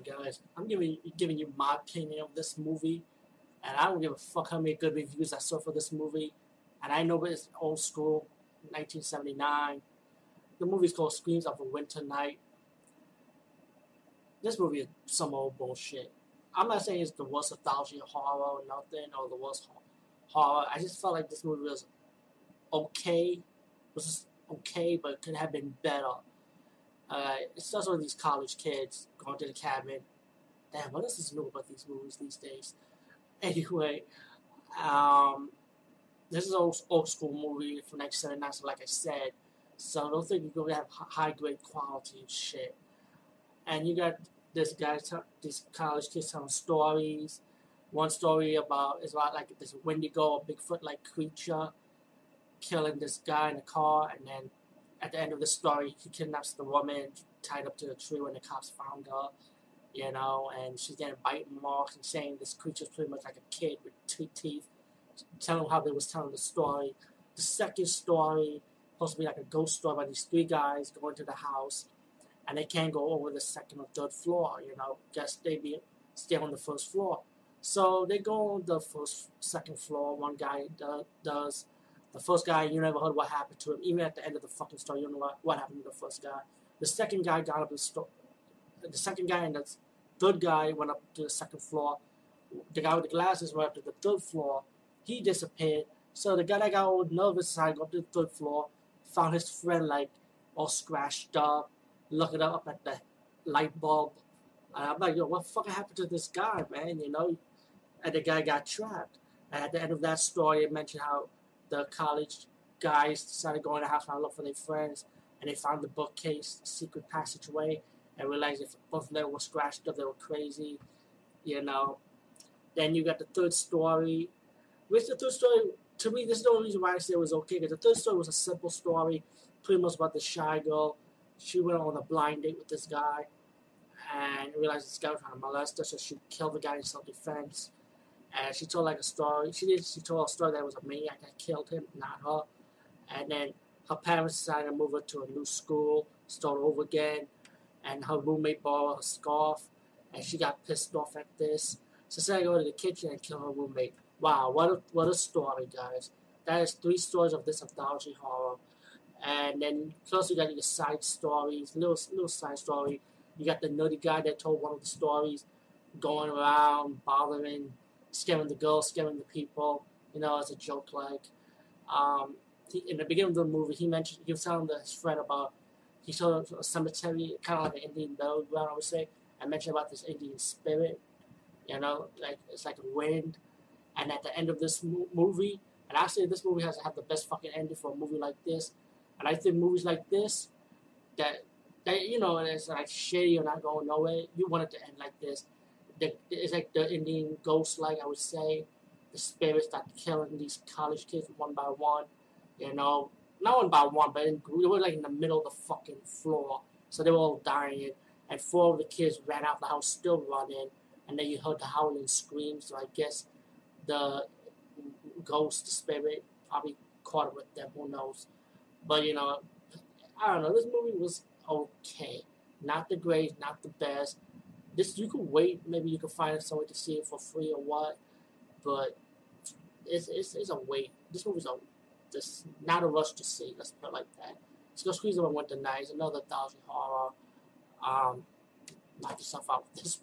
Guys, I'm giving giving you my opinion of this movie, and I don't give a fuck how many good reviews I saw for this movie, and I know it's old school, 1979. The movie's called Screams of a Winter Night. This movie is some old bullshit. I'm not saying it's the worst anthology horror or nothing, or the worst horror. I just felt like this movie was okay, was okay, but could have been better. Uh, it's just one of these college kids going to the cabin. Damn, what what is new about these movies these days? Anyway, um, this is an old, old school movie from 1979, so like I said, so don't think you're gonna have high grade quality and shit. And you got this guy, these college kids telling stories. One story about is about like this Wendigo, a Bigfoot like creature, killing this guy in the car, and then at the end of the story, he kidnaps the woman tied up to a tree when the cops found her, you know, and she's getting bite marks and saying this creature's pretty much like a kid with two teeth, telling how they was telling the story. The second story, supposed to be like a ghost story about these three guys going to the house, and they can't go over the second or third floor, you know, guess they be stay on the first floor. So they go on the first, second floor. One guy does the first guy, you never heard what happened to him. Even at the end of the fucking story, you don't know what, what happened to the first guy. The second guy got up the story. The second guy and the third guy went up to the second floor. The guy with the glasses went up to the third floor. He disappeared. So the guy that got all nervous decided to go up to the third floor, found his friend like all scratched up, looking up at the light bulb. And I'm like, yo, what fucking happened to this guy, man? You know? And the guy got trapped. And at the end of that story, it mentioned how the college guys decided to go the house and look for their friends, and they found the bookcase, the secret passageway, and realized if both of them were scratched up, they were crazy, you know. Then you got the third story, which the third story, to me, this is the only reason why I say it was okay, because the third story was a simple story, pretty much about the shy girl. She went on a blind date with this guy, and realized this guy was trying to molest her, so she killed the guy in self-defense. And she told like a story. She did. She told a story that was a maniac that killed him, not her. And then her parents decided to move her to a new school, start over again. And her roommate borrowed her scarf, and she got pissed off at this. So decided to go to the kitchen and kill her roommate. Wow, what a what a story, guys! That is three stories of this anthology horror. And then plus you got your side stories, little little side story. You got the nerdy guy that told one of the stories, going around bothering scaring the girls, scaring the people, you know, as a joke. Like, um, he, in the beginning of the movie, he mentioned he was telling his friend about he saw a cemetery, kind of like an Indian burial ground, I would say. I mentioned about this Indian spirit, you know, like it's like a wind. And at the end of this mo- movie, and say this movie has had the best fucking ending for a movie like this. And I think movies like this, that that you know, it's like shitty or not going nowhere. You want it to end like this the, it's like the Indian ghost, like I would say, the spirits that killing these college kids one by one, you know, not one by one, but in, we were like in the middle of the fucking floor, so they were all dying, and four of the kids ran out of the house still running, and then you heard the howling screams. So I guess the ghost, the spirit, probably caught up with them. Who knows? But you know, I don't know. This movie was okay, not the great, not the best this you can wait. Maybe you can find somewhere to see it for free or what. But it's it's, it's a wait. This movie's a just not a rush to see. Let's put it like that. Let's go squeeze it on Winter Nights. Another thousand horror. Um, knock yourself out with this.